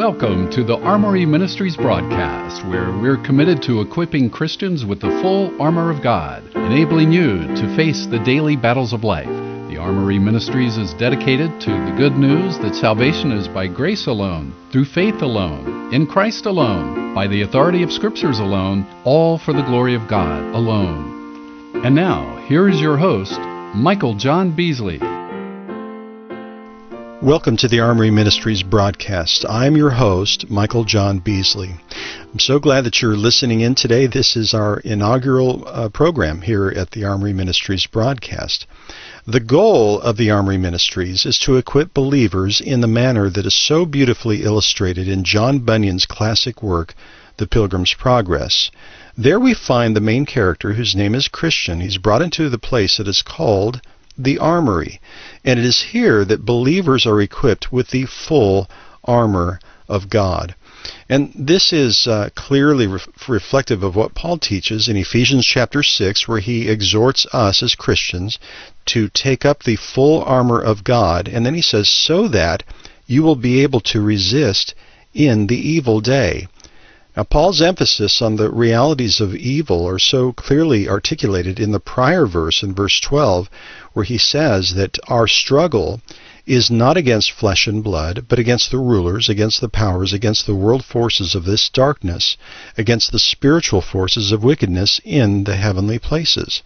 Welcome to the Armoury Ministries broadcast, where we're committed to equipping Christians with the full armor of God, enabling you to face the daily battles of life. The Armoury Ministries is dedicated to the good news that salvation is by grace alone, through faith alone, in Christ alone, by the authority of Scriptures alone, all for the glory of God alone. And now, here is your host, Michael John Beasley. Welcome to the Armoury Ministries broadcast. I'm your host, Michael John Beasley. I'm so glad that you're listening in today. This is our inaugural uh, program here at the Armoury Ministries broadcast. The goal of the Armoury Ministries is to equip believers in the manner that is so beautifully illustrated in John Bunyan's classic work, The Pilgrim's Progress. There we find the main character whose name is Christian. He's brought into the place that is called the armory. And it is here that believers are equipped with the full armor of God. And this is uh, clearly re- reflective of what Paul teaches in Ephesians chapter 6, where he exhorts us as Christians to take up the full armor of God. And then he says, so that you will be able to resist in the evil day. Now, Paul's emphasis on the realities of evil are so clearly articulated in the prior verse, in verse 12, where he says that our struggle is not against flesh and blood, but against the rulers, against the powers, against the world forces of this darkness, against the spiritual forces of wickedness in the heavenly places.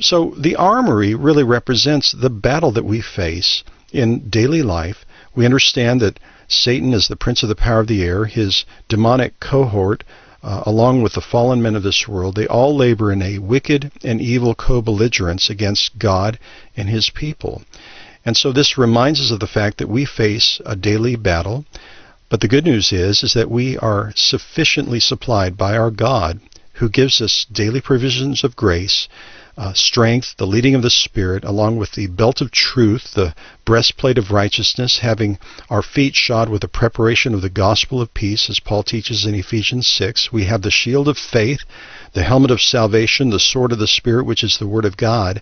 So the armory really represents the battle that we face in daily life. We understand that Satan is the prince of the power of the air. His demonic cohort, uh, along with the fallen men of this world, they all labor in a wicked and evil co-belligerence against God and his people. And so this reminds us of the fact that we face a daily battle. But the good news is, is that we are sufficiently supplied by our God who gives us daily provisions of grace uh, strength, the leading of the Spirit, along with the belt of truth, the breastplate of righteousness, having our feet shod with the preparation of the gospel of peace, as Paul teaches in Ephesians 6. We have the shield of faith, the helmet of salvation, the sword of the Spirit, which is the Word of God.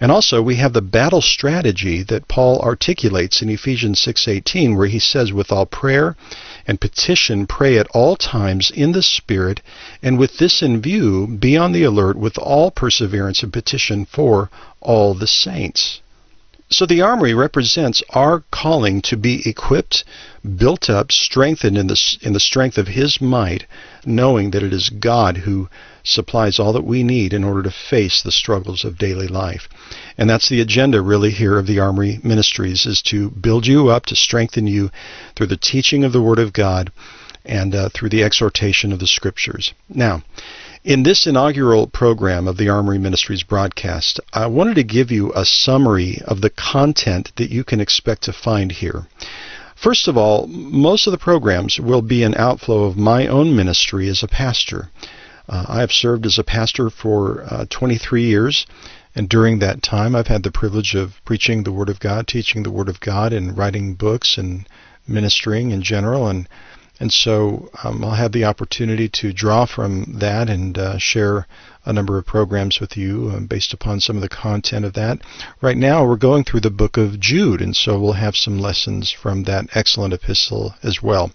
And also we have the battle strategy that Paul articulates in Ephesians 6:18 where he says with all prayer and petition pray at all times in the Spirit, and with this in view be on the alert with all perseverance and petition for all the saints. So the armory represents our calling to be equipped, built up, strengthened in the, in the strength of His might, knowing that it is God who supplies all that we need in order to face the struggles of daily life. And that's the agenda really here of the Armoury Ministries is to build you up, to strengthen you through the teaching of the Word of God and uh, through the exhortation of the Scriptures. Now, in this inaugural program of the Armoury Ministries broadcast, I wanted to give you a summary of the content that you can expect to find here. First of all, most of the programs will be an outflow of my own ministry as a pastor. Uh, I have served as a pastor for uh, 23 years, and during that time, I've had the privilege of preaching the Word of God, teaching the Word of God, and writing books and ministering in general. And and so um, I'll have the opportunity to draw from that and uh, share a number of programs with you um, based upon some of the content of that. Right now, we're going through the book of Jude, and so we'll have some lessons from that excellent epistle as well.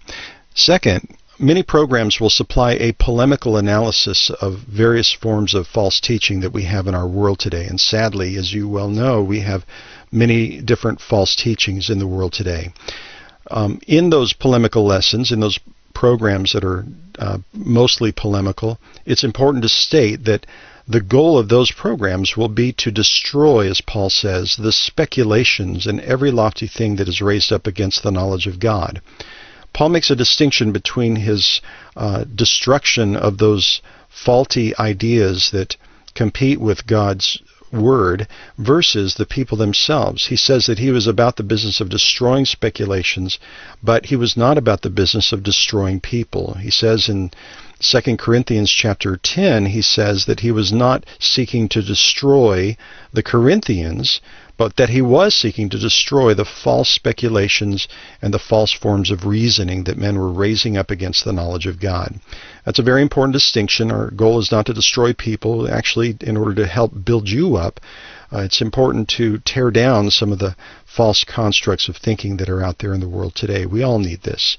Second, many programs will supply a polemical analysis of various forms of false teaching that we have in our world today. And sadly, as you well know, we have many different false teachings in the world today. Um, in those polemical lessons, in those programs that are uh, mostly polemical, it's important to state that the goal of those programs will be to destroy, as Paul says, the speculations and every lofty thing that is raised up against the knowledge of God. Paul makes a distinction between his uh, destruction of those faulty ideas that compete with God's word versus the people themselves. He says that he was about the business of destroying speculations, but he was not about the business of destroying people. He says in 2 Corinthians chapter 10, he says that he was not seeking to destroy the Corinthians, but that he was seeking to destroy the false speculations and the false forms of reasoning that men were raising up against the knowledge of God. That's a very important distinction. Our goal is not to destroy people. Actually, in order to help build you up, uh, it's important to tear down some of the false constructs of thinking that are out there in the world today. We all need this.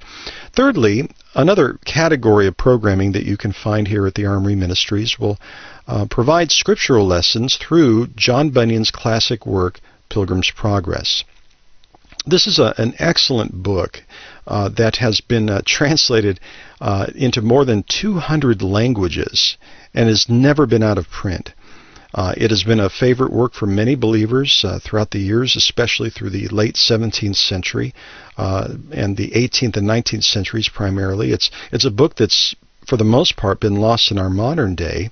Thirdly, another category of programming that you can find here at the Armoury Ministries will uh, provide scriptural lessons through John Bunyan's classic work, Pilgrim's Progress. This is a, an excellent book uh, that has been uh, translated uh, into more than 200 languages and has never been out of print. Uh, it has been a favorite work for many believers uh, throughout the years, especially through the late 17th century uh, and the 18th and 19th centuries primarily. It's it's a book that's for the most part been lost in our modern day.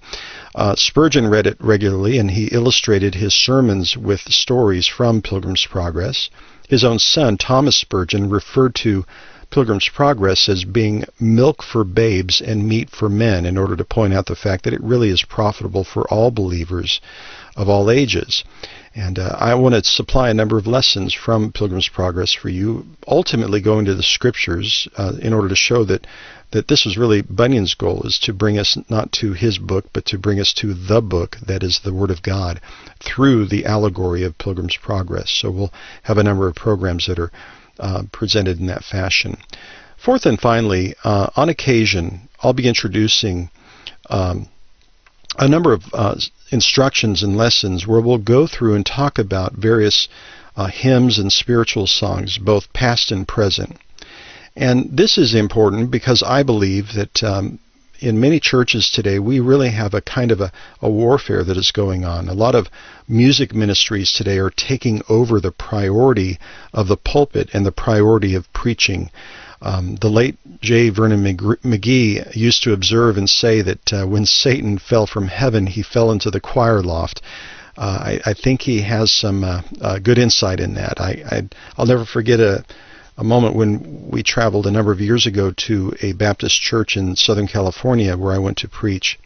Uh, Spurgeon read it regularly, and he illustrated his sermons with stories from Pilgrim's Progress. His own son, Thomas Spurgeon, referred to Pilgrim's Progress as being milk for babes and meat for men in order to point out the fact that it really is profitable for all believers of all ages. And uh, I want to supply a number of lessons from Pilgrim's Progress for you, ultimately going to the scriptures uh, in order to show that, that this was really Bunyan's goal, is to bring us not to his book, but to bring us to the book that is the Word of God through the allegory of Pilgrim's Progress. So we'll have a number of programs that are uh, presented in that fashion. Fourth and finally, uh, on occasion, I'll be introducing um, a number of uh, instructions and lessons where we'll go through and talk about various uh, hymns and spiritual songs, both past and present. And this is important because I believe that um, in many churches today, we really have a kind of a, a warfare that is going on. A lot of music ministries today are taking over the priority of the pulpit and the priority of preaching. Um, the late J. Vernon McGee used to observe and say that uh, when Satan fell from heaven, he fell into the choir loft. Uh, I, I, think he has some uh, uh good insight in that. I, will never forget a a moment when we traveled a number of years ago to a Baptist church in Southern California where I went to preach.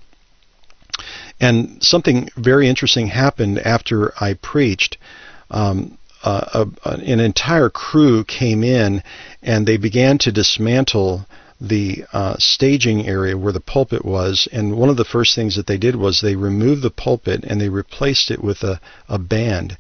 And something very interesting happened after I preached. Um, uh, a, an entire crew came in and they began to dismantle the uh, staging area where the pulpit was. And one of the first things that they did was they removed the pulpit and they replaced it with a, a band.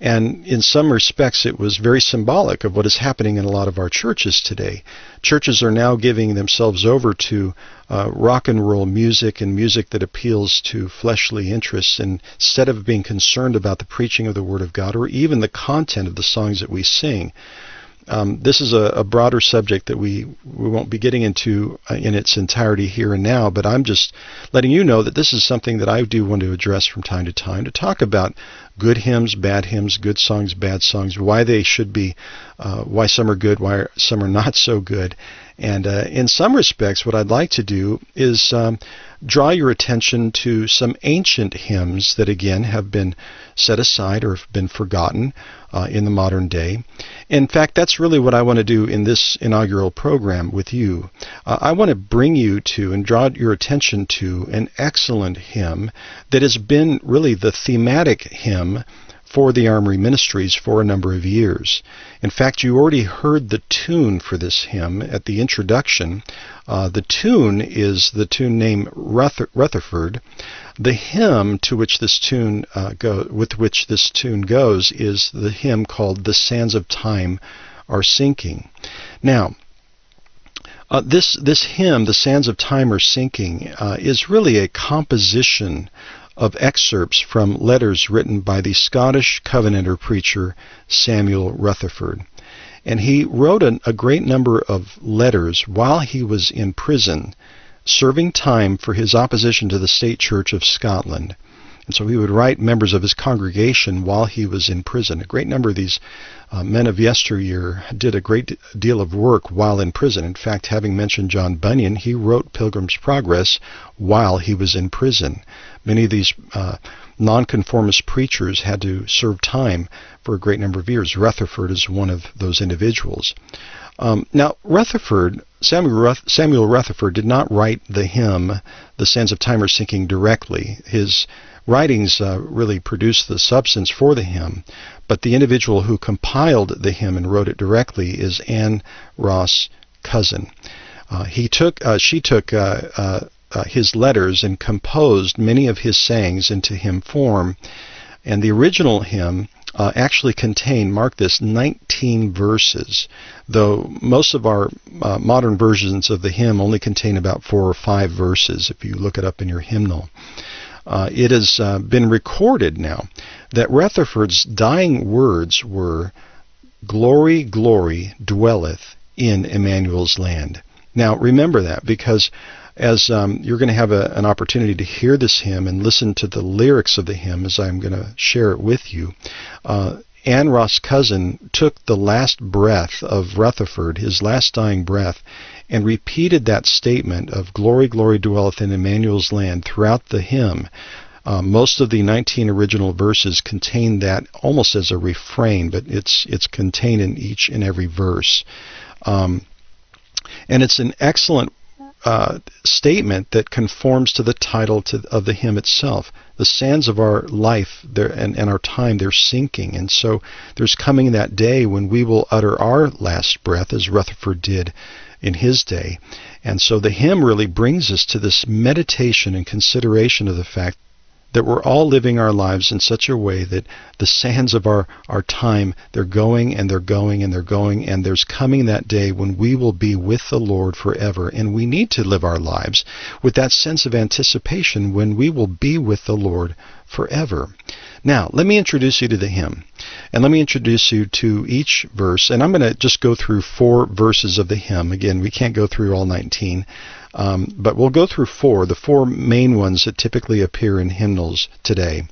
And in some respects, it was very symbolic of what is happening in a lot of our churches today. Churches are now giving themselves over to uh, rock and roll music and music that appeals to fleshly interests instead of being concerned about the preaching of the Word of God or even the content of the songs that we sing. Um, this is a, a, broader subject that we, we won't be getting into uh, in its entirety here and now, but I'm just letting you know that this is something that I do want to address from time to time to talk about good hymns, bad hymns, good songs, bad songs, why they should be, uh, why some are good, why some are not so good. And uh, in some respects, what I'd like to do is um, draw your attention to some ancient hymns that, again, have been set aside or have been forgotten uh, in the modern day. In fact, that's really what I want to do in this inaugural program with you. Uh, I want to bring you to and draw your attention to an excellent hymn that has been really the thematic hymn for the Armoury Ministries for a number of years. In fact, you already heard the tune for this hymn at the introduction. Uh, the tune is the tune named Ruther- Rutherford. The hymn to which this tune uh, go, with which this tune goes is the hymn called "The Sands of Time Are Sinking." Now, uh, this this hymn, "The Sands of Time Are Sinking," uh, is really a composition of excerpts from letters written by the Scottish Covenanter preacher Samuel Rutherford. And he wrote a, a great number of letters while he was in prison, serving time for his opposition to the State Church of Scotland. And so he would write members of his congregation while he was in prison. A great number of these uh, men of yesteryear did a great deal of work while in prison. In fact, having mentioned John Bunyan, he wrote Pilgrim's Progress while he was in prison. Many of these uh, nonconformist preachers had to serve time for a great number of years. Rutherford is one of those individuals. Um, now, Rutherford, Samuel, Ruth, Samuel Rutherford, did not write the hymn, The Sands of Time Are Sinking, directly. His writings uh, really produced the substance for the hymn, but the individual who compiled the hymn and wrote it directly is Anne Ross Cousin. Uh, he took, uh, she took uh, his letters and composed many of his sayings into hymn form, and the original hymn uh, actually contained, mark this, 19 verses, though most of our uh, modern versions of the hymn only contain about four or five verses if you look it up in your hymnal. Uh, it has uh, been recorded now that Rutherford's dying words were, Glory, glory dwelleth in Emmanuel's land. Now remember that because as um, you're going to have a, an opportunity to hear this hymn and listen to the lyrics of the hymn as I'm going to share it with you. Uh, Anne Ross Cousin took the last breath of Rutherford, his last dying breath, and repeated that statement of glory, glory dwelleth in Emmanuel's land throughout the hymn. Uh, most of the 19 original verses contain that almost as a refrain, but it's it's contained in each and every verse. Um, and it's an excellent uh, statement that conforms to the title to, of the hymn itself. The sands of our life and, and our time, they're sinking. And so there's coming that day when we will utter our last breath, as Rutherford did in his day. And so the hymn really brings us to this meditation and consideration of the fact that we're all living our lives in such a way that the sands of our, our time, they're going and they're going and they're going, and there's coming that day when we will be with the Lord forever. And we need to live our lives with that sense of anticipation when we will be with the Lord forever. Now, let me introduce you to the hymn. And let me introduce you to each verse. And I'm going to just go through four verses of the hymn. Again, we can't go through all 19. Um, but we'll go through four, the four main ones that typically appear in hymnals today.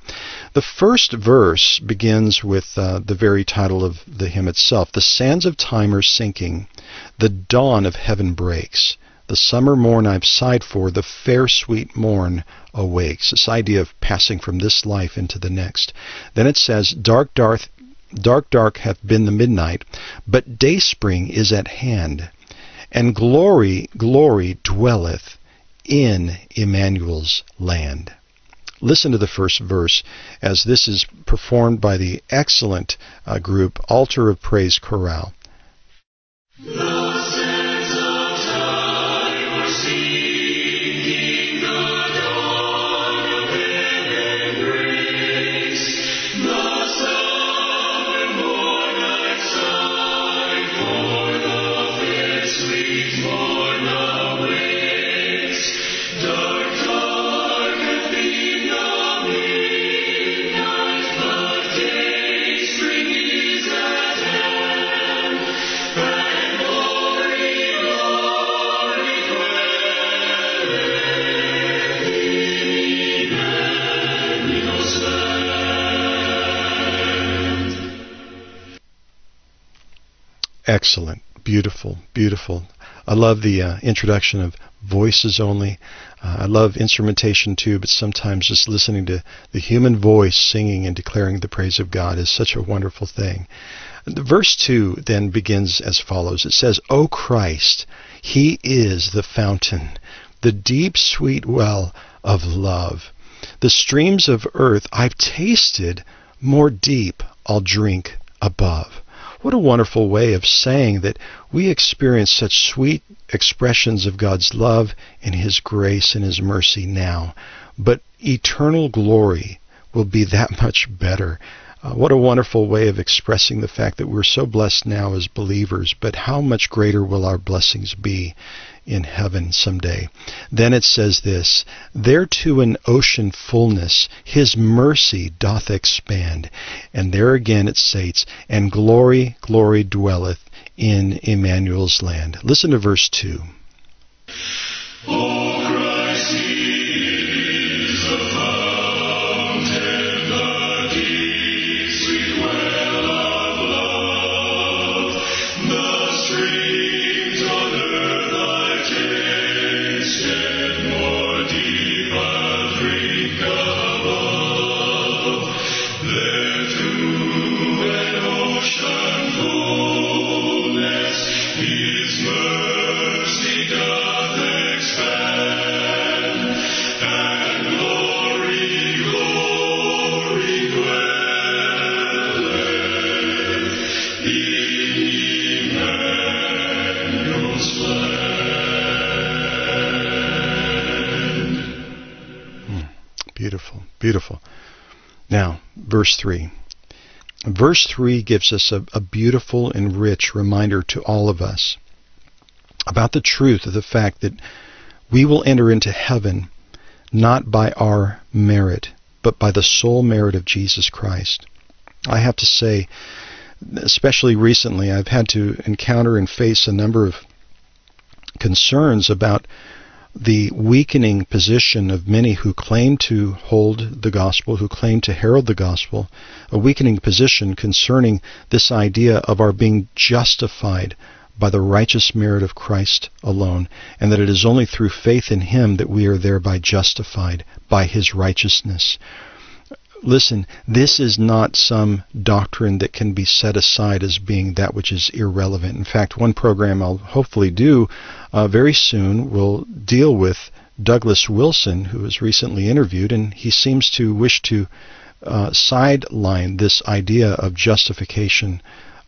The first verse begins with uh, the very title of the hymn itself The sands of time are sinking, the dawn of heaven breaks. The summer morn I've sighed for, the fair sweet morn awakes. This idea of passing from this life into the next. Then it says, Dark, dark, dark, dark hath been the midnight, but dayspring is at hand and glory, glory dwelleth in Emmanuel's land. Listen to the first verse as this is performed by the excellent uh, group Altar of Praise Chorale. Excellent. Beautiful. Beautiful. I love the uh, introduction of voices only. Uh, I love instrumentation too, but sometimes just listening to the human voice singing and declaring the praise of God is such a wonderful thing. The verse 2 then begins as follows It says, O Christ, He is the fountain, the deep, sweet well of love. The streams of earth I've tasted, more deep I'll drink above. What a wonderful way of saying that we experience such sweet expressions of God's love and His grace and His mercy now. But eternal glory will be that much better. Uh, what a wonderful way of expressing the fact that we're so blessed now as believers, but how much greater will our blessings be in heaven someday. Then it says this There to an ocean fullness his mercy doth expand. And there again it states, And glory, glory dwelleth in Emmanuel's land. Listen to verse 2. Beautiful, verse 3. Verse 3 gives us a, a beautiful and rich reminder to all of us about the truth of the fact that we will enter into heaven not by our merit, but by the sole merit of Jesus Christ. I have to say, especially recently, I've had to encounter and face a number of concerns about the weakening position of many who claim to hold the gospel, who claim to herald the gospel, a weakening position concerning this idea of our being justified by the righteous merit of Christ alone, and that it is only through faith in Him that we are thereby justified by His righteousness. Listen, this is not some doctrine that can be set aside as being that which is irrelevant. In fact, one program I'll hopefully do uh, very soon will deal with Douglas Wilson, who was recently interviewed, and he seems to wish to uh, sideline this idea of justification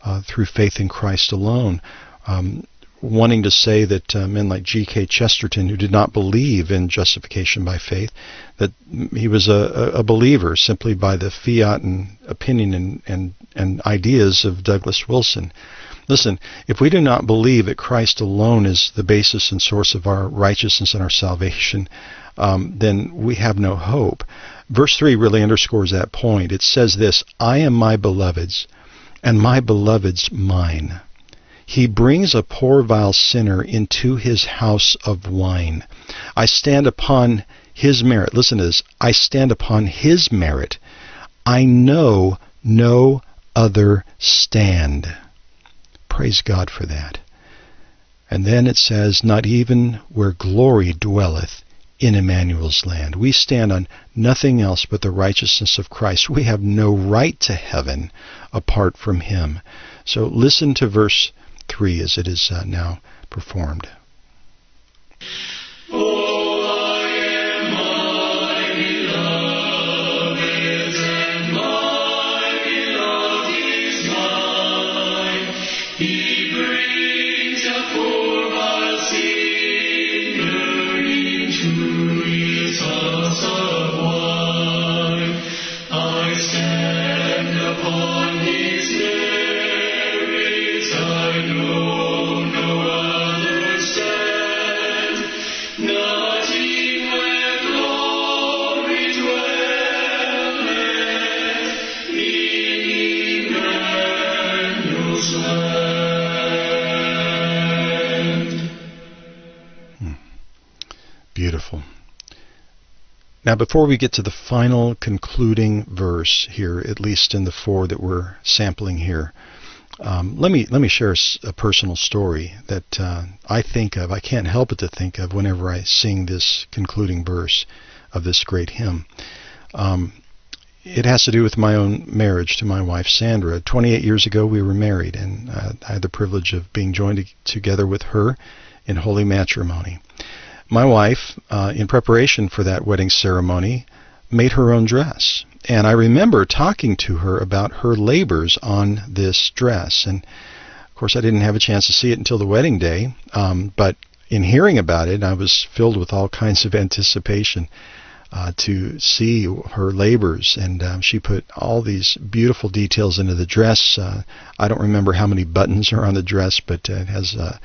uh, through faith in Christ alone um, wanting to say that uh, men like G.K. Chesterton, who did not believe in justification by faith, that he was a, a believer simply by the fiat and opinion and, and, and ideas of Douglas Wilson. Listen, if we do not believe that Christ alone is the basis and source of our righteousness and our salvation, um, then we have no hope. Verse 3 really underscores that point. It says this I am my beloved's, and my beloved's mine. He brings a poor vile sinner into his house of wine. I stand upon his merit. Listen to this. I stand upon his merit. I know no other stand. Praise God for that. And then it says, Not even where glory dwelleth in Emmanuel's land. We stand on nothing else but the righteousness of Christ. We have no right to heaven apart from him. So listen to verse 3 as it is uh, now performed. Now, before we get to the final concluding verse here, at least in the four that we're sampling here, um, let me let me share a, a personal story that uh, I think of. I can't help but to think of whenever I sing this concluding verse of this great hymn. Um, it has to do with my own marriage to my wife Sandra. 28 years ago, we were married, and uh, I had the privilege of being joined together with her in holy matrimony. My wife, uh, in preparation for that wedding ceremony, made her own dress. And I remember talking to her about her labors on this dress. And of course, I didn't have a chance to see it until the wedding day. Um, but in hearing about it, I was filled with all kinds of anticipation uh, to see her labors. And um, she put all these beautiful details into the dress. Uh, I don't remember how many buttons are on the dress, but it has uh,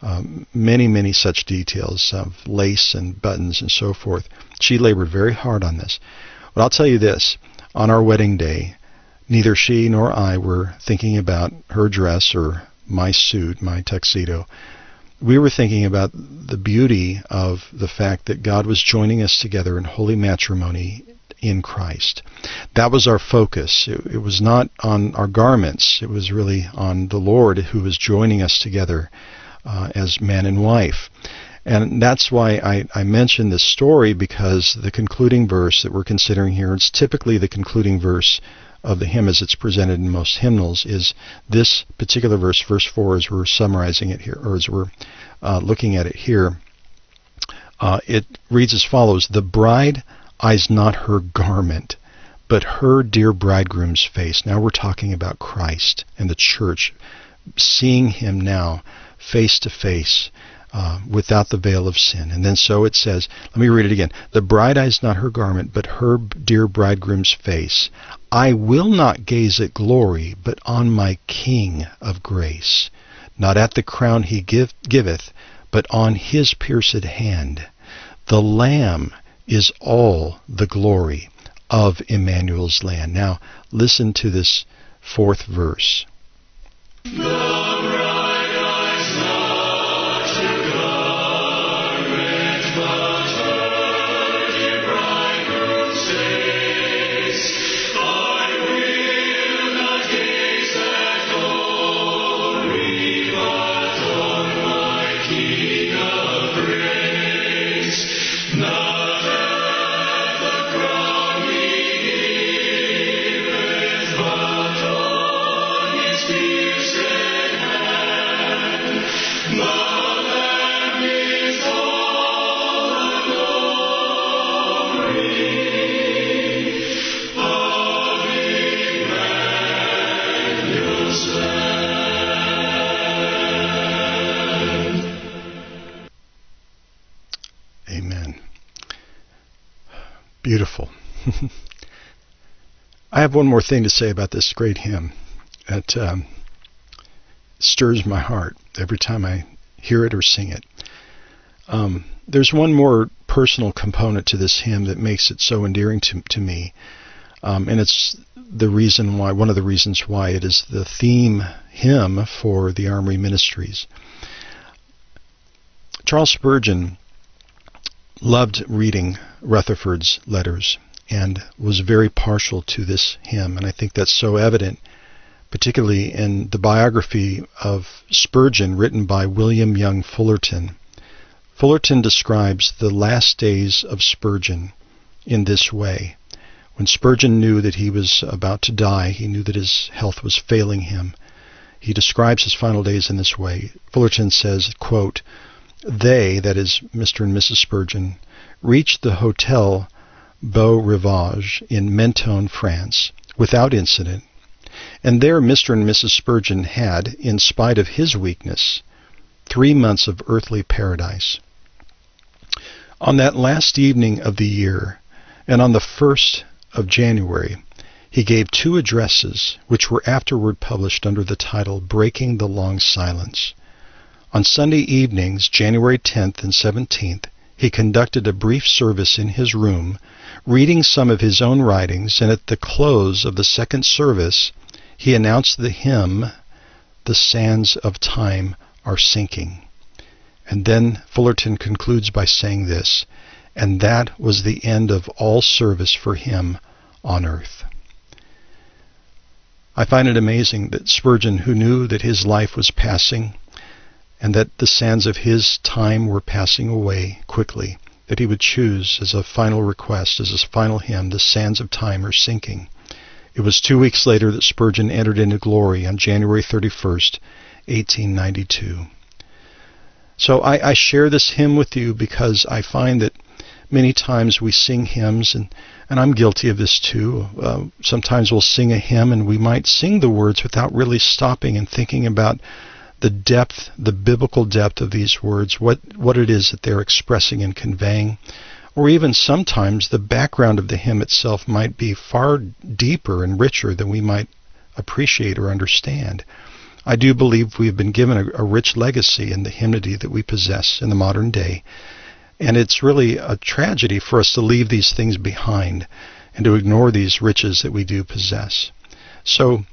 um, many, many such details of lace and buttons and so forth. She labored very hard on this. But I'll tell you this on our wedding day, neither she nor I were thinking about her dress or my suit, my tuxedo. We were thinking about the beauty of the fact that God was joining us together in holy matrimony in Christ. That was our focus. It, it, was not on our garments, it was really on the Lord who was joining us together uh, as man and wife. And that's why I, I mention this story because the concluding verse that we're considering here, it's typically the concluding verse of the hymn as it's presented in most hymnals, is this particular verse, verse 4, as we're summarizing it here, or as we're uh, looking at it here. Uh, it reads as follows The bride eyes not her garment, but her dear bridegroom's face. Now we're talking about Christ and the church, seeing him now face to face, without the veil of sin. And then so it says, let me read it again. The bride eyes not her garment, but her dear bridegroom's face. I will not gaze at glory, but on my King of grace. Not at the crown he give, giveth, but on his pierced hand. The Lamb is all the glory of Emmanuel's land. Now, listen to this fourth verse. Beautiful. I have one more thing to say about this great hymn that um, stirs my heart every time I hear it or sing it. Um, there's one more personal component to this hymn that makes it so endearing to, to me, um, and it's the reason why, one of the reasons why it is the theme hymn for the Armoury Ministries. Charles Spurgeon loved reading Rutherford's letters and was very partial to this hymn. And I think that's so evident, particularly in the biography of Spurgeon written by William Young Fullerton. Fullerton describes the last days of Spurgeon in this way. When Spurgeon knew that he was about to die, he knew that his health was failing him. He describes his final days in this way. Fullerton says, quote, they, that is Mr. and Mrs. Spurgeon, reached the Hotel Beau Rivage in Mentone, France, without incident, and there Mr. and Mrs. Spurgeon had, in spite of his weakness, three months of earthly paradise. On that last evening of the year, and on the first of January, he gave two addresses which were afterward published under the title Breaking the Long Silence. On Sunday evenings, January 10th and 17th, he conducted a brief service in his room, reading some of his own writings, and at the close of the second service, he announced the hymn, The Sands of Time Are Sinking. And then Fullerton concludes by saying this, and that was the end of all service for him on earth. I find it amazing that Spurgeon, who knew that his life was passing, and that the sands of his time were passing away quickly, that he would choose as a final request, as a final hymn, the sands of time are sinking. It was two weeks later that Spurgeon entered into glory on January 31st, 1892. So I, I share this hymn with you because I find that many times we sing hymns, and, and I'm guilty of this too. Uh, sometimes we'll sing a hymn and we might sing the words without really stopping and thinking about the depth, the biblical depth of these words, what, what it is that they're expressing and conveying. Or even sometimes the background of the hymn itself might be far deeper and richer than we might appreciate or understand. I do believe we have been given a, a rich legacy in the hymnody that we possess in the modern day. And it's really a tragedy for us to leave these things behind and to ignore these riches that we do possess. So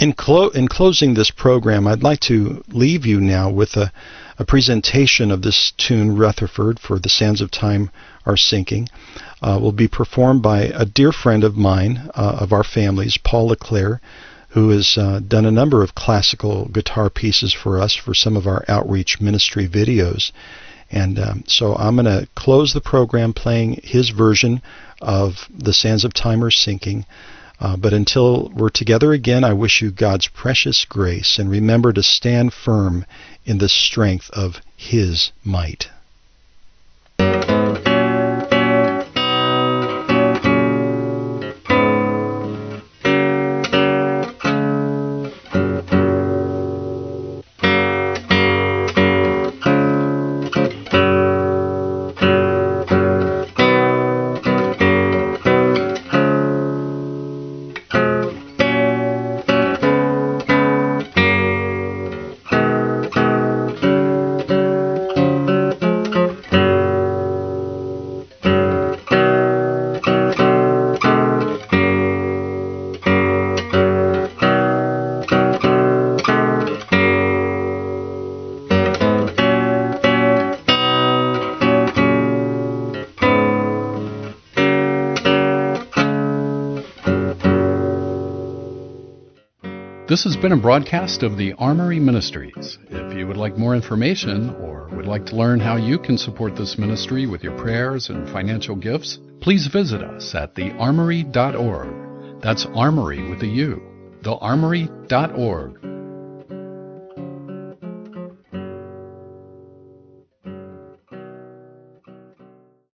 in, clo- in closing this program, I'd like to leave you now with a, a presentation of this tune, Rutherford, for The Sands of Time Are Sinking. Uh, will be performed by a dear friend of mine, uh, of our families, Paul LeClaire, who has uh, done a number of classical guitar pieces for us for some of our outreach ministry videos. And um, so I'm going to close the program playing his version of The Sands of Time Are Sinking. Uh, but until we're together again, I wish you God's precious grace and remember to stand firm in the strength of His might. This has been a broadcast of the Armoury Ministries. If you would like more information or would like to learn how you can support this ministry with your prayers and financial gifts, please visit us at thearmoury.org. That's armoury with a U. Thearmoury.org